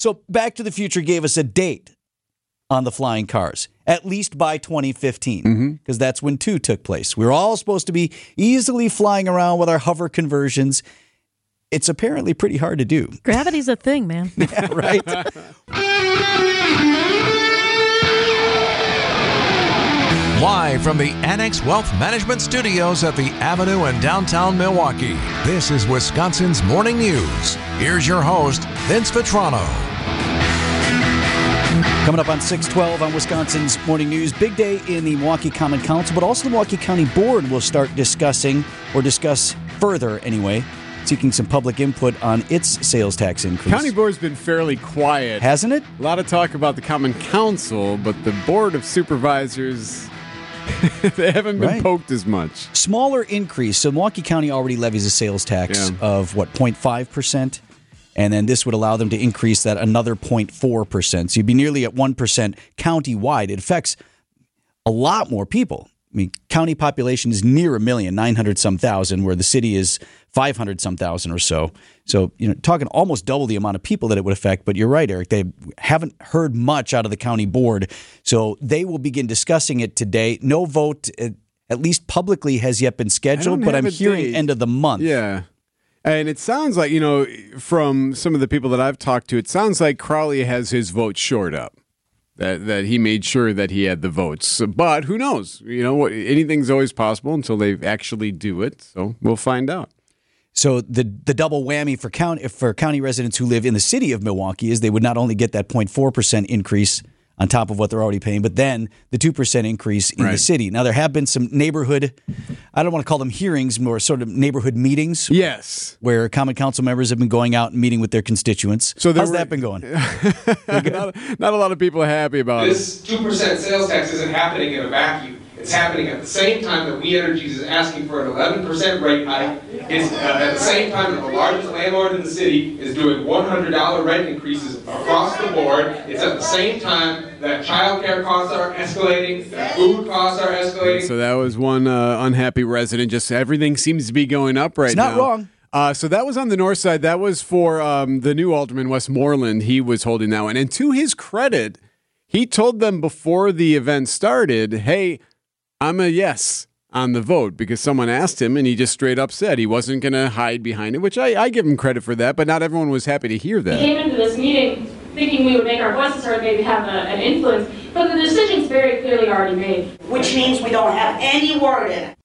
So Back to the Future gave us a date on the flying cars, at least by 2015, because mm-hmm. that's when two took place. We were all supposed to be easily flying around with our hover conversions. It's apparently pretty hard to do, Gravity's a thing, man. yeah, right? Live from the Annex Wealth Management Studios at the Avenue in downtown Milwaukee, this is Wisconsin's Morning News. Here's your host, Vince Vitrano. Coming up on 612 on Wisconsin's Morning News, big day in the Milwaukee Common Council, but also the Milwaukee County Board will start discussing, or discuss further anyway, seeking some public input on its sales tax increase. County board's been fairly quiet. Hasn't it? A lot of talk about the Common Council, but the Board of Supervisors, they haven't been Right. poked as much. Smaller increase. So Milwaukee County already levies a sales tax Yeah. of what, 0.5%? And then this would allow them to increase that another 0.4%. So you'd be nearly at 1% county-wide. It affects a lot more people. I mean, county population is near a million, 900 some thousand, where the city is 500 some thousand or so. So, you know, talking almost double the amount of people that it would affect. But you're right, Eric. They haven't heard much out of the county board. So they will begin discussing it today. No vote, at least publicly, has yet been scheduled, but I'm hearing date. end of the month. Yeah. And it sounds like, you know, from some of the people that I've talked to, it sounds like Crowley has his vote shored up. That, that he made sure that he had the votes. But who knows? You know, anything's always possible until they actually do it. So we'll find out. So the the double whammy for county for county residents who live in the city of Milwaukee is they would not only get that 0.4 percent increase on top of what they're already paying, but then the two percent increase in the city. Now there have been some neighborhood, I don't want to call them hearings, more sort of neighborhood meetings Yes. where common council members have been going out and meeting with their constituents. So how's were- that been going? not, not a lot of people are happy about it. This two percent sales tax isn't happening in a vacuum. It's happening at the same time that We Energies is asking for an eleven percent rate hike. It's uh, at the same time that the largest landlord in the city is doing one hundred dollar rent increases across the board. It's at the same time that childcare costs are escalating, that food costs are escalating. So that was one uh, unhappy resident. Just everything seems to be going up right now. It's now. not wrong. Uh, so that was on the north side. That was for um, the new alderman Westmoreland. He was holding that one, and to his credit, he told them before the event started, "Hey, I'm a yes." On the vote because someone asked him and he just straight up said he wasn't going to hide behind it, which I, I give him credit for that, but not everyone was happy to hear We that. came into this meeting thinking we would make our voices heard, maybe have a, an influence, but the decision's very clearly already made. which means we don't have any word in it.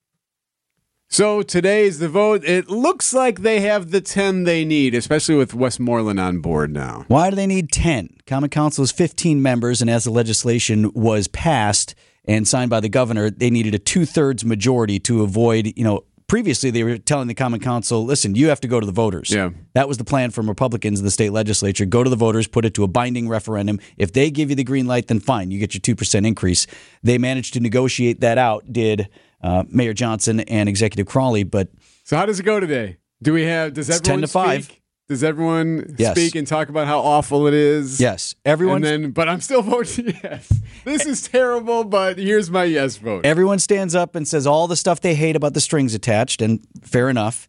So today is the vote. It looks like they have the 10 they need, especially with Westmoreland on board now. Why do they need 10? Common Council is 15 members, and as the legislation was passed and signed by the governor, they needed a two thirds majority to avoid, you know, previously they were telling the Common Council, listen, you have to go to the voters. Yeah. That was the plan from Republicans in the state legislature. Go to the voters, put it to a binding referendum. If they give you the green light, then fine, you get your 2% increase. They managed to negotiate that out, did uh, Mayor Johnson and Executive Crowley, but So how does it go today? Do we have? Does It's 10 everyone to five. speak? Does everyone Yes. speak and talk about how awful it is? yes, everyone. Then, but I'm still voting yes. This is terrible, but here's my yes vote. Everyone stands up and says all the stuff they hate about the strings attached, and fair enough.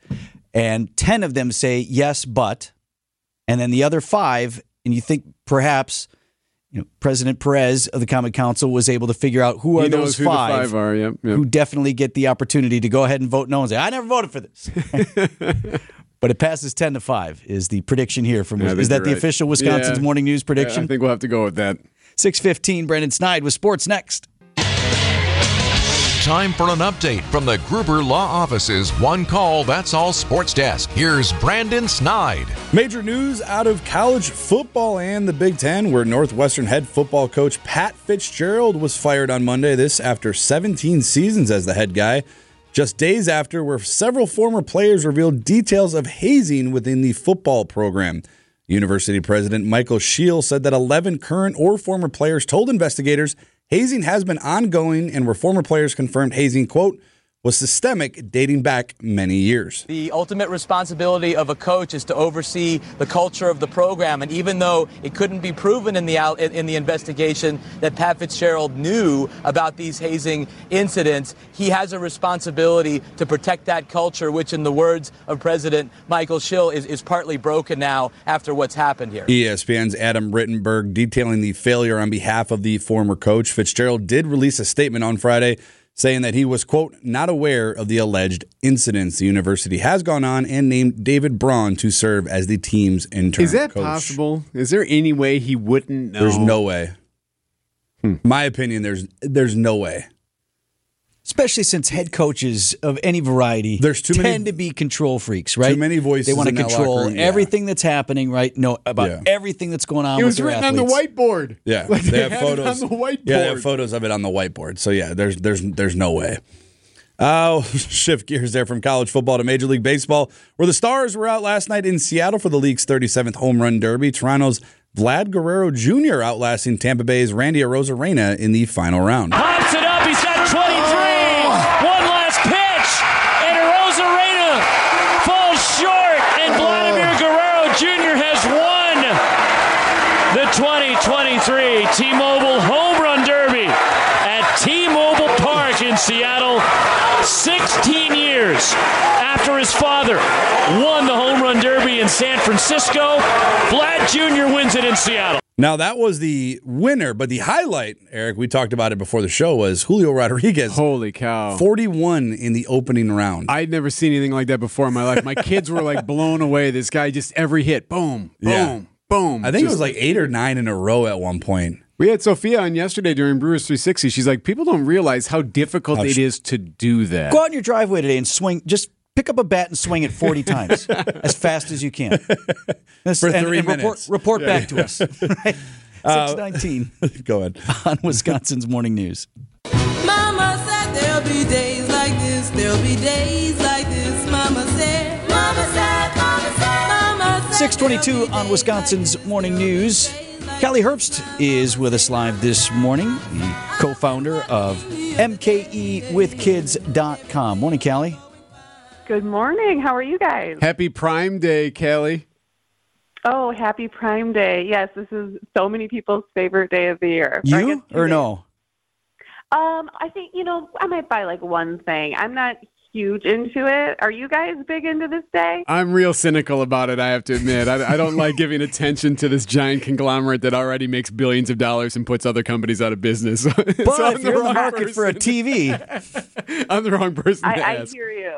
And 10 of them say yes, but. And then the other five, and you think perhaps you know, President Perez of the Common Council was able to figure out who are those who five, five are. Yep. yep. who definitely get the opportunity to go ahead and vote no and say, I never voted for this. but it passes 10 to 5 is the prediction here from Yeah, Is that the right. official Wisconsin's Yeah. Morning News Yeah, prediction? I think we'll have to go with that. 615, Brandon Snide with sports next. Time for an update from the Gruber Law Office's One Call That's All Sports Desk. Here's Brandon Snide. Major news out of college football and the Big Ten, where Northwestern head football coach Pat Fitzgerald was fired on Monday. This after 17 seasons as the head guy. Just days after, where several former players revealed details of hazing within the football program. University President Michael Schill said that 11 current or former players told investigators hazing has been ongoing and where former players confirmed hazing, quote, was systemic, dating back many years. The ultimate responsibility of a coach is to oversee the culture of the program, and even though it couldn't be proven in the out, in the investigation that Pat Fitzgerald knew about these hazing incidents, he has a responsibility to protect that culture, which, in the words of President Michael Schill, is, is partly broken now after what's happened here. ESPN's Adam Rittenberg detailing the failure on behalf of the former coach. Fitzgerald did release a statement on Friday saying that he was, quote, not aware of the alleged incidents. The university has gone on and named David Braun to serve as the team's intern. Is that coach. possible? Is there any way he wouldn't know? There's no way. Hmm. My opinion, there's there's no way. Especially since head coaches of any variety There's too many- tend to be control freaks, right? Too many voices They want to in that control room, yeah. everything that's happening, right? No, about Yeah. everything that's going on It with was their written athletes. on the whiteboard. Yeah, Like, they have had it photos on the whiteboard. Yeah, they have photos of it on the whiteboard. So yeah, there's there's there's no way. I'll shift gears there from college football to Major League Baseball, where the Stars were out last night in Seattle for the league's 37th home run derby. Toronto's Vlad Guerrero Jr. outlasting Tampa Bay's Randy Arozarena in the final round. Pops it up. He's got 23. One last pitch. And Arozarena falls short. And Vladimir Guerrero Jr. has won the 2023 T-Mobile Home Run Derby at T-Mobile Park in Seattle. 16 years after his father won the Home Run Derby in San Francisco, Vlad Jr. wins it in Seattle. Now that was the winner, but the highlight, Eric, we talked about it before the show, was Julio Rodriguez. Holy cow. 41 in the opening round. I'd never seen anything like that before in my life. My kids were like blown away. This guy just every hit, boom, boom, Yeah. boom. I think it was like eight or nine in a row at one point. We had Sophia on yesterday during Brewers 360. She's like, people don't realize how difficult How it sh- is to do that. Go out in your driveway today and swing. Just pick up a bat and swing it 40 times as fast as you can. This- For three and report, minutes. report back to us. Right? Uh, 619 Go ahead. on Wisconsin's Morning News. Mama said there'll be days like this, there'll be days like this. Mama said, Mama said, Mama said, Mama said. 622 on Wisconsin's Morning News. Calie Herbst is with us live this morning, the co founder of MKEWithKids.com. Morning, Calie. Good morning. How are you guys? Happy Prime Day, Kelly. Oh, happy Prime Day. Yes, this is so many people's favorite day of the year. Or You or no? Um, I think, you know, I might buy like one thing. I'm not huge into it. Are you guys big into this day? I'm real cynical about it, I have to admit. I, I don't like giving attention to this giant conglomerate that already makes billions of dollars and puts other companies out of business. So But I'm if you're in the wrong market for a. TV, I'm the wrong person to I, I ask. hear you.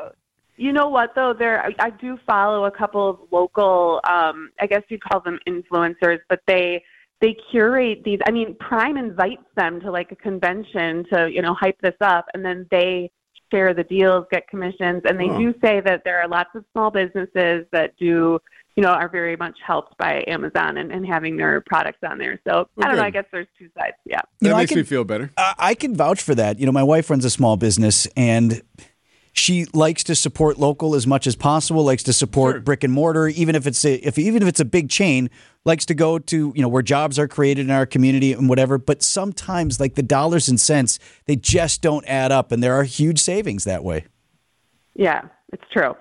You know what though? There, I- I do follow a couple of local. Um, I guess you'd call them influencers, but they they curate these. I mean, Prime invites them to like a convention to you know hype this up, and then they share the deals, get commissions, and they Oh. do say that there are lots of small businesses that do. You know, are very much helped by Amazon and, and having their products on there. So I don't know. I guess there's two sides. Yeah. You That know, makes can- me feel better. I I can vouch for that. You know, my wife runs a small business and she likes to support local as much as possible, likes to support brick and mortar, even if it's a, if even if it's a big chain, likes to go to, you know, where jobs are created in our community and whatever, but sometimes like the dollars and cents, they just don't add up and there are huge savings that way. Yeah, it's true.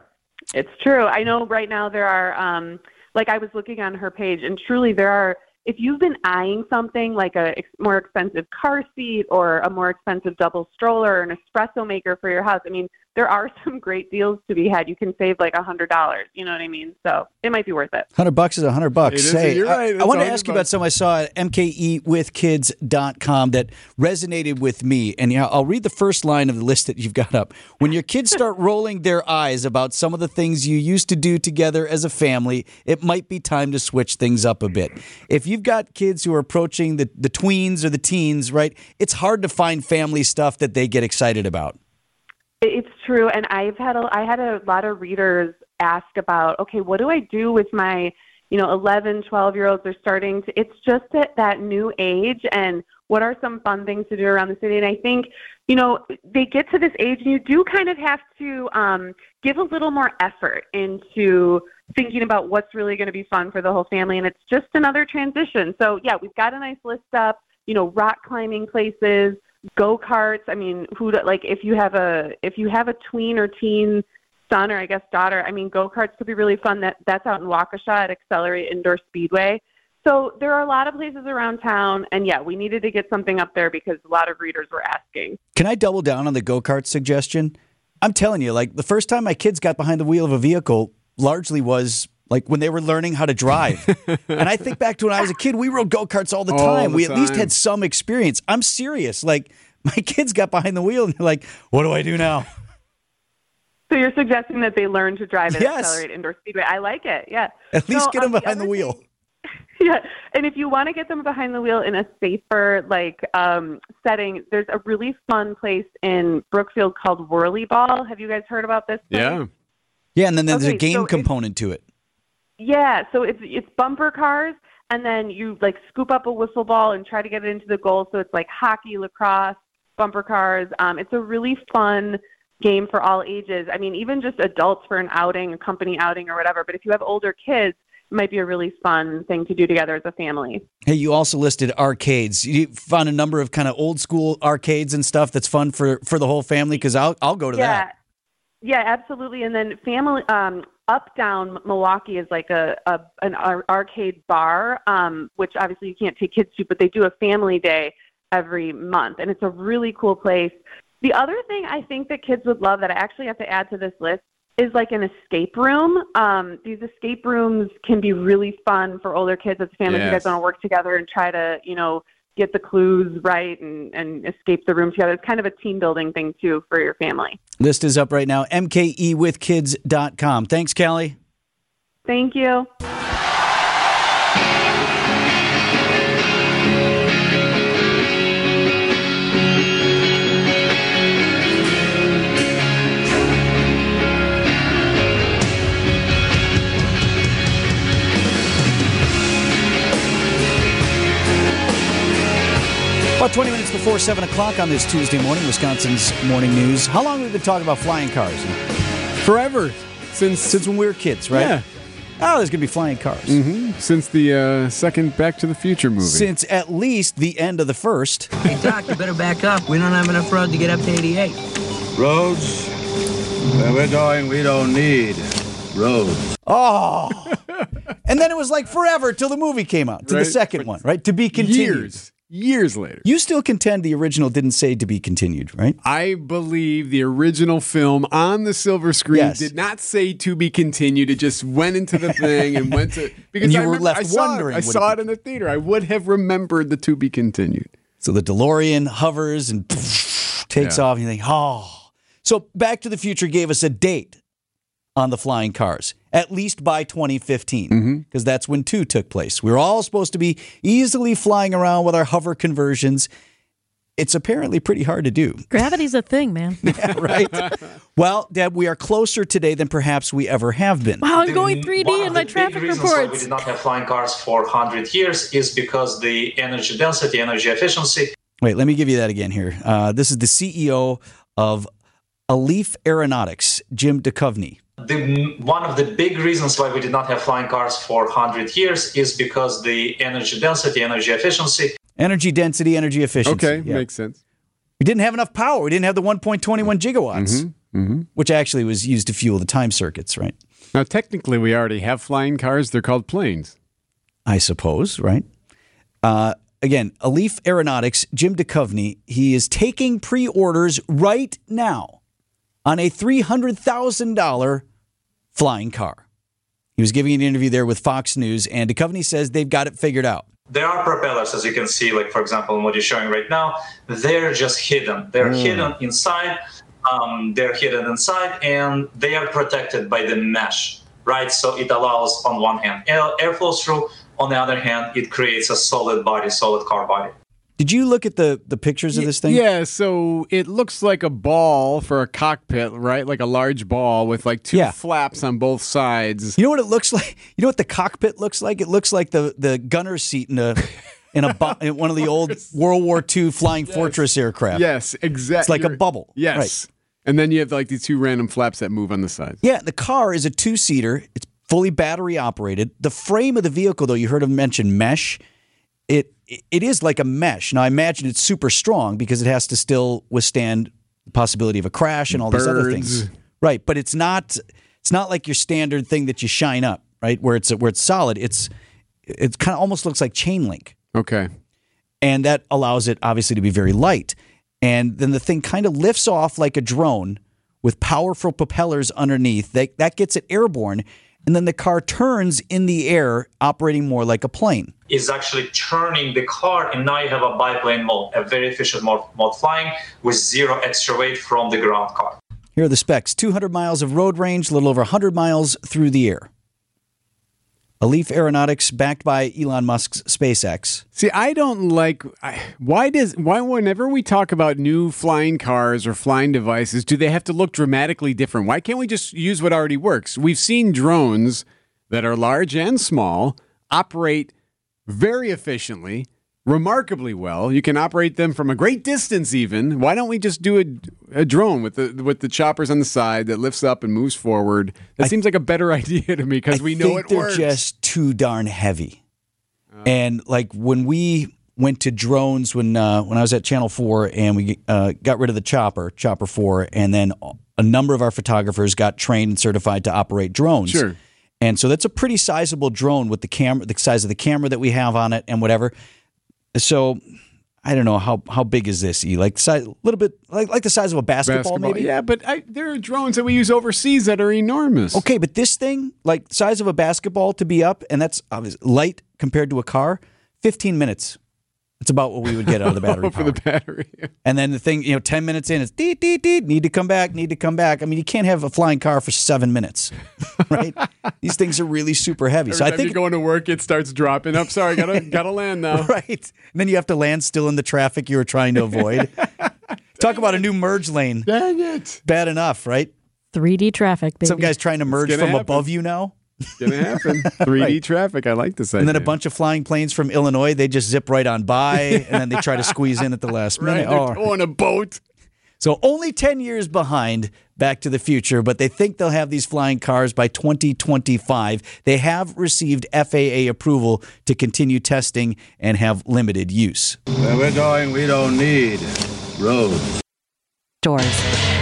It's true. I know right now there are, um, like I was looking on her page, and truly there are. If you've been eyeing something like a more expensive car seat or a more expensive double stroller or an espresso maker for your house, I mean, there are some great deals to be had. You can save like a hundred dollars. You know what I mean? So it might be worth it. Hundred bucks is a hundred bucks. It is. Hey, You're I- right. I, It's want to 100 ask you about something I saw at mkewithkids.com that resonated with me. And yeah, I'll read the first line of the list that you've got up. When your kids start rolling their eyes about some of the things you used to do together as a family, it might be time to switch things up a bit. If you've got kids who are approaching the, the tweens or the teens, right, it's hard to find family stuff that they get excited about. It's true, and I've had a I had a lot of readers ask about, okay, what do I do with my, you know, 11, 12 year olds are starting to. It's just at that new age, and what are some fun things to do around the city? And I think, you know, they get to this age, and you do kind of have to um, give a little more effort into thinking about what's really going to be fun for the whole family, and it's just another transition. So yeah, we've got a nice list up. You know, rock climbing places go karts. I mean, who like if you have a if you have a tween or teen son or I guess daughter, I mean, go karts could be really fun. That that's out in Waukesha at Accelerate Indoor Speedway. So there are a lot of places around town, and yeah, we needed to get something up there because a lot of readers were asking. Can I double down on the go kart suggestion? I'm telling you, like the first time my kids got behind the wheel of a vehicle, largely was like when they were learning how to drive. and I think back to when I was a kid, we rode go karts all the All time. the we at least had some experience. I'm serious. Like my kids got behind the wheel and they're like, "What do I do now?" So you're suggesting that they learn to drive at Yes. Accelerate Indoor Speedway? I like it. Yeah. At least So, get them um, behind the other wheel. thing- yeah, and if you want to get them behind the wheel in a safer like um, setting, there's a really fun place in Brookfield called Whirly Ball. Have you guys heard about this? place? Yeah. Yeah, and then there's a game so component to it. Yeah, so it's it's bumper cars, and then you like scoop up a whistle ball and try to get it into the goal. So it's like hockey, lacrosse, bumper cars. Um, it's a really fun game for all ages. I mean, even just adults for an outing, a company outing, or whatever. But if you have older kids, it might be a really fun thing to do together as a family. Hey, you also listed arcades. You found a number of kind of old school arcades and stuff that's fun for for the whole family because I'll I'll go to yeah, that. yeah, absolutely. And then family um, up down Milwaukee is like a, a an ar- arcade bar, um, which obviously you can't take kids to, but they do a family day every month, and it's a really cool place. The other thing I think that kids would love that I actually have to add to this list is like an escape room. Um, these escape rooms can be really fun for older kids as a family. If you guys want to work together and try to, you know, get the clues right and, and escape the room together. It's kind of a team building thing too for your family. List is up right now. MKEwithkids.com. Thanks, Calie. Thank you. About 20 minutes before 7 o'clock on this Tuesday morning, Wisconsin's morning news. How long have we been talking about flying cars? Forever. Since Since when we were kids, right? Yeah. Oh, there's going to be flying cars. Mm-hmm. Since the uh, second Back to the Future movie. Since at least the end of the first. Hey, Doc, you better back up. We don't have enough road to get up to 88. Roads? Where we're going, we don't need roads. Oh. and then it was like forever till the movie came out, to the Right. second one, right? To be continued. Years. Years later. You still contend the original didn't say to be continued, right? I believe the original film on the silver screen Yes. did not say to be continued. It just went into the thing and went to because And you I were remember- left I saw it- wondering I saw it it in the theater. I would have remembered the to be continued. So the DeLorean hovers and takes Yeah. off, and you think, oh. So Back to the Future gave us a date on the flying cars, at least by 2015, because that's when two took place. We were all supposed to be easily flying around with our hover conversions. It's apparently pretty hard to do, Gravity's a thing, man. right? well, Deb, we are closer today than perhaps we ever have been. Wow, I'm going 3D One in of my the big traffic reasons why we did not have flying cars for 100 years is because the energy density, energy efficiency Wait, let me give you that again here. Uh, this is the CEO of Alef Aeronautics, Jim Dukhovny. The, one of the big reasons why we did not have flying cars for 100 years is because the energy density, energy efficiency. Energy density, energy efficiency. Okay, Yeah. makes sense. We didn't have enough power. We didn't have the 1.21 gigawatts, Mm-hmm. which actually was used to fuel the time circuits, right? Now, technically, we already have flying cars. They're called planes. I suppose, right? Uh, again, Alef Aeronautics, Jim Dukhovny, he is taking pre orders right now on a $300,000 flying car. He was giving an interview there with Fox News, and Dukhovny says they've got it figured out. There are propellers, as you can see, like for example, in what you're showing right now. They're just hidden. They're Mm. hidden inside. Um, they're hidden inside, and they are protected by the mesh, right? So it allows, on one hand, air, air flows through. On the other hand, it creates a solid body, solid car body. Did you look at the, the pictures of this thing? Yeah, so it looks like a ball for a cockpit, right? Like a large ball with like two Yeah. flaps on both sides. You know what it looks like? You know what the cockpit looks like? It looks like the the gunner's seat in a in a bu- in one of the old World War II Flying Fortress aircraft. Yes, exactly. It's like a bubble. Yes. Right. And then you have like these two random flaps that move on the sides. Yeah, the car is a two seater. It's fully battery operated. The frame of the vehicle, though, you heard him mention mesh. It it is like a mesh. Now I imagine it's super strong because it has to still withstand the possibility of a crash and all these other things. Right, but it's not it's not like your standard thing that you shine up, right? Where it's where it's solid. It's it kind of almost looks like chain link. Okay. And that allows it obviously to be very light. And then the thing kind of lifts off like a drone with powerful propellers underneath. That that gets it airborne and then the car turns in the air operating more like a plane. is actually turning the car, and now you have a biplane mode, a very efficient mode, mode flying with zero extra weight from the ground car. Here are the specs 200 miles of road range, a little over 100 miles through the air. Alef Aeronautics backed by Elon Musk's SpaceX. See, I don't like. I, why does why whenever we talk about new flying cars or flying devices, do they have to look dramatically different? Why can't we just use what already works? We've seen drones that are large and small operate very efficiently, remarkably well. You can operate them from a great distance. Even why don't we just do a, a drone with the with the choppers on the side that lifts up and moves forward? That seems like a better idea to me because we know think it they're works. just too darn heavy. and like when we went to drones when uh, when I was at Channel Four and we uh, got rid of the chopper, Chopper Four, and then a number of our photographers got trained and certified to operate drones. Sure. And so that's a pretty sizable drone with the camera, the size of the camera that we have on it, and whatever. So. I don't know how how big is this? E like size, a little bit like like the size of a basketball, maybe. Yeah, but I, there are drones that we use overseas that are enormous. Okay, but this thing, like size of a basketball to be up, and that's obviously light compared to a car, 15 minutes. That's about what we would get out of the battery oh, for the battery. And then the thing, you know, 10 minutes in, it's deet, deet, deet, need to come back, need to come back. I mean, you can't have a flying car for seven minutes, right? These things are really super heavy. Every so I think you're going to work, it starts dropping. I'm sorry, gotta gotta land now. right. And then you have to land still in the traffic you were trying to avoid. Talk about a new merge lane. Dang it. Bad enough, right? 3D traffic, baby. Some guy's trying to merge from happen. above you now. It's gonna happen. 3D traffic. I like this idea. And then a bunch of flying planes from Illinois, they just zip right on by and then they try to squeeze in at the last Right, minute. they're Oh. on a boat. So only 10 years behind Back to the Future, but they think they'll have these flying cars by 2025. They have received FAA approval to continue testing and have limited use. Where we're going, we don't need roads. Doors.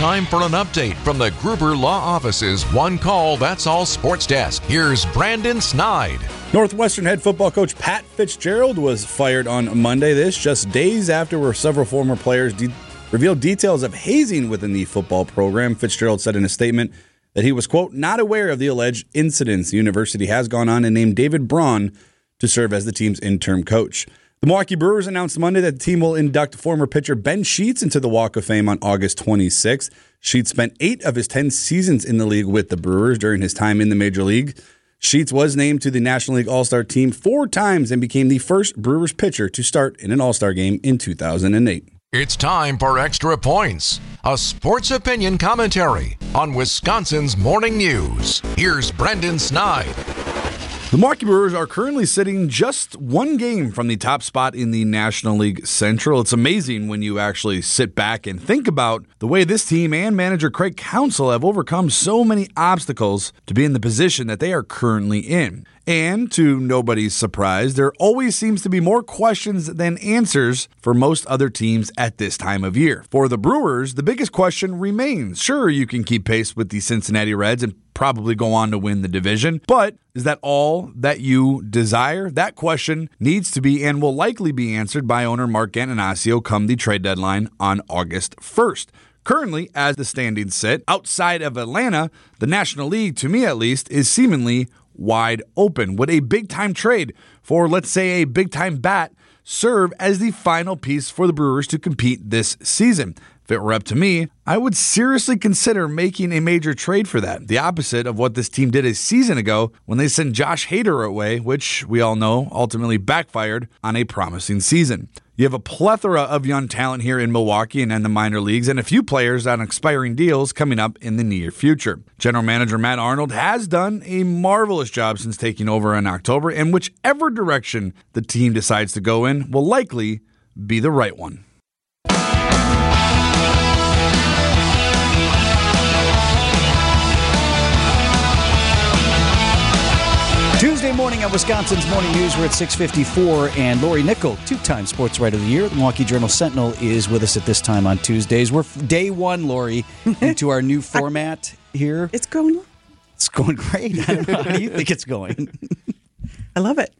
Time for an update from the Gruber Law Office's One Call That's All Sports Desk. Here's Brandon Snide. Northwestern head football coach Pat Fitzgerald was fired on Monday. This just days after where several former players de- revealed details of hazing within the football program. Fitzgerald said in a statement that he was, quote, not aware of the alleged incidents. The university has gone on and named David Braun to serve as the team's interim coach. The Milwaukee Brewers announced Monday that the team will induct former pitcher Ben Sheets into the Walk of Fame on August 26th. Sheets spent eight of his 10 seasons in the league with the Brewers during his time in the major league. Sheets was named to the National League All Star team four times and became the first Brewers pitcher to start in an All Star game in 2008. It's time for Extra Points, a sports opinion commentary on Wisconsin's morning news. Here's Brendan Snide. The Milwaukee Brewers are currently sitting just one game from the top spot in the National League Central. It's amazing when you actually sit back and think about the way this team and manager Craig Counsell have overcome so many obstacles to be in the position that they are currently in. And to nobody's surprise, there always seems to be more questions than answers for most other teams at this time of year. For the Brewers, the biggest question remains sure, you can keep pace with the Cincinnati Reds and probably go on to win the division, but is that all that you desire? That question needs to be and will likely be answered by owner Mark Attanasio come the trade deadline on August 1st. Currently, as the standings sit, outside of Atlanta, the National League, to me at least, is seemingly wide open. Would a big time trade for, let's say, a big time bat serve as the final piece for the Brewers to compete this season? If it were up to me, I would seriously consider making a major trade for that. The opposite of what this team did a season ago when they sent Josh Hader away, which we all know ultimately backfired on a promising season. You have a plethora of young talent here in Milwaukee and in the minor leagues, and a few players on expiring deals coming up in the near future. General Manager Matt Arnold has done a marvelous job since taking over in October, and whichever direction the team decides to go in will likely be the right one. Tuesday morning at Wisconsin's Morning News, we're at 654, and Lori Nickel, two-time Sports Writer of the Year, the Milwaukee Journal Sentinel, is with us at this time on Tuesdays. We're day one, Lori, into our new format here. It's going It's going great. I don't know. How do you think it's going? I love it.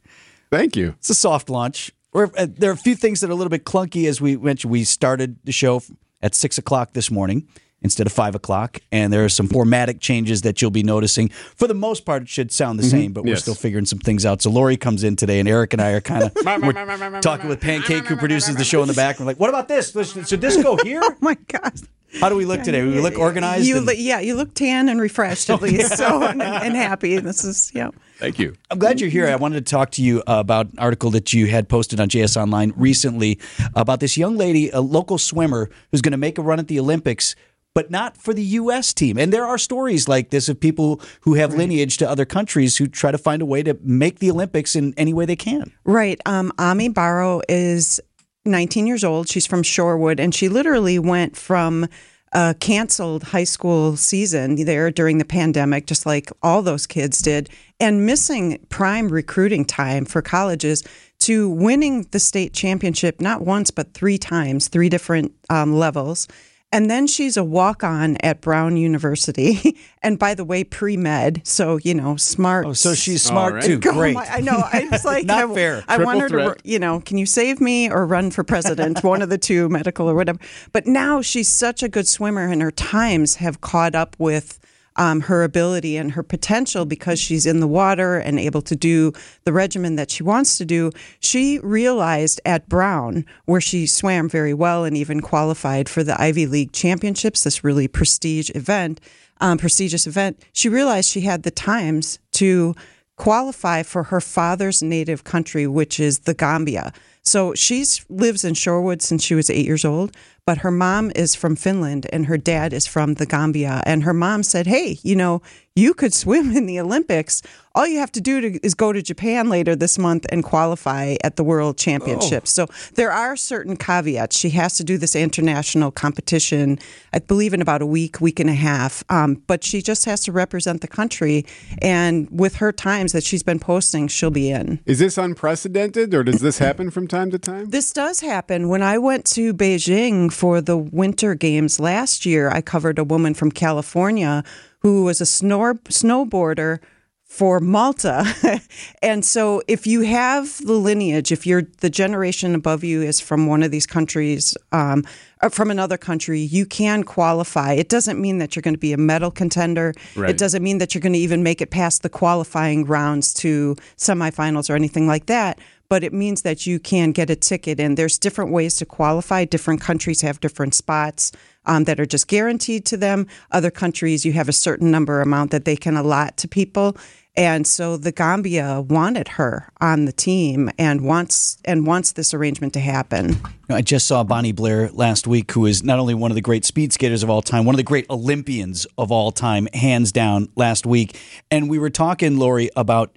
Thank you. It's a soft launch. We're, uh, there are a few things that are a little bit clunky, as we mentioned. We started the show at 6 o'clock this morning instead of 5 o'clock, and there are some formatic changes that you'll be noticing. For the most part, it should sound the Mhm. same, but we're Yes. still figuring some things out. So Lori comes in today, and Eric and I are kind of talking with Pancake, who produces the show in the back. We're like, what about this? Should this go here? oh, my God. How do we look today? We look organized? You and- yeah, you look tan and refreshed at Oh, least, yeah. so and, and happy. This is yeah. Thank you. I'm glad you're here. I wanted to talk to you about an article that you had posted on JS Online recently about this young lady, a local swimmer, who's going to make a run at the Olympics, but not for the U.S. team. And there are stories like this of people who have lineage to other countries who try to find a way to make the Olympics in any way they can. Right. Um, Ami Barrow is 19 years old. She's from Shorewood, and she literally went from a canceled high school season there during the pandemic, just like all those kids did, and missing prime recruiting time for colleges to winning the state championship not once, but three times, three different um, levels. And then she's a walk on at Brown University. and by the way, pre med. So, you know, smart. Oh, so she's smart All right. too. Great. my- I know. I was like, Not I, fair. I Triple want her threat. to, you know, can you save me or run for president? One of the two, medical or whatever. But now she's such a good swimmer and her times have caught up with. Um, her ability and her potential because she's in the water and able to do the regimen that she wants to do. She realized at Brown, where she swam very well and even qualified for the Ivy League championships, this really prestige event, um, prestigious event, she realized she had the times to qualify for her father's native country, which is the Gambia. So she lives in Shorewood since she was eight years old, but her mom is from Finland and her dad is from the Gambia. And her mom said, "Hey, you know, you could swim in the Olympics. All you have to do to, is go to Japan later this month and qualify at the World Championships." So there are certain caveats. She has to do this international competition, I believe, in about a week, week and a half. Um, but she just has to represent the country, and with her times that she's been posting, she'll be in. Is this unprecedented, or does this happen from time to time? This does happen. When I went to Beijing for the Winter Games last year, I covered a woman from California who was a snor- snowboarder for Malta. and so if you have the lineage, if you're the generation above you is from one of these countries, um, or from another country, you can qualify. It doesn't mean that you're going to be a medal contender. Right. It doesn't mean that you're going to even make it past the qualifying rounds to semifinals or anything like that. But it means that you can get a ticket, and there's different ways to qualify. Different countries have different spots um, that are just guaranteed to them. Other countries, you have a certain number amount that they can allot to people. And so the Gambia wanted her on the team and wants and wants this arrangement to happen. I just saw Bonnie Blair last week, who is not only one of the great speed skaters of all time, one of the great Olympians of all time, hands down, last week. And we were talking, Lori, about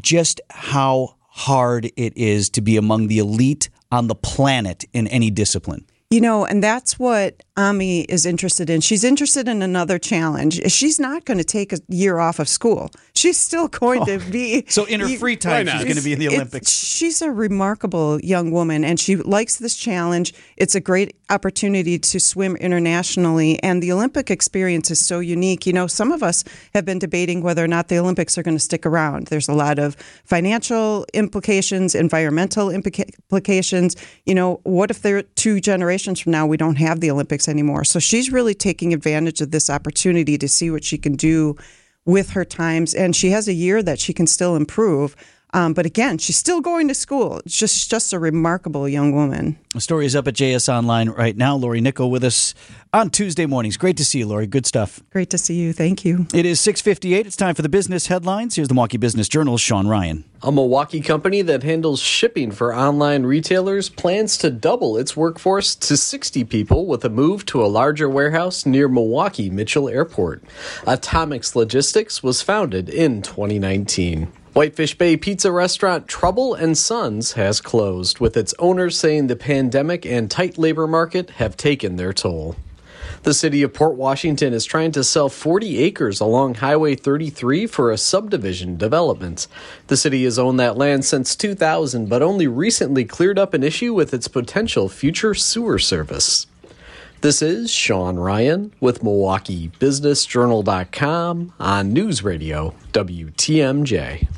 just how hard it is to be among the elite on the planet in any discipline. You know, and that's what Ami is interested in. She's interested in another challenge. She's not going to take a year off of school. She's still going to oh, be. So in her free time, she's going to be in the Olympics. She's a remarkable young woman, and she likes this challenge. It's a great opportunity to swim internationally, and the Olympic experience is so unique. You know, some of us have been debating whether or not the Olympics are going to stick around. There's a lot of financial implications, environmental implications. You know, what if there two generations from now we don't have the Olympics anymore? So she's really taking advantage of this opportunity to see what she can do with her times, and she has a year that she can still improve. Um, but again, she's still going to school. It's just just a remarkable young woman. The story is up at JS Online right now. Lori Nickel with us on Tuesday mornings. Great to see you, Lori. Good stuff. Great to see you. Thank you. It is 658. It's time for the business headlines. Here's the Milwaukee Business Journal's Sean Ryan. A Milwaukee company that handles shipping for online retailers plans to double its workforce to 60 people with a move to a larger warehouse near Milwaukee Mitchell Airport. Atomix Logistics was founded in 2019. Whitefish Bay pizza restaurant Trouble and Sons has closed, with its owners saying the pandemic and tight labor market have taken their toll. The city of Port Washington is trying to sell 40 acres along Highway 33 for a subdivision development. The city has owned that land since 2000, but only recently cleared up an issue with its potential future sewer service. This is Sean Ryan with MilwaukeeBusinessJournal.com on News Radio WTMJ.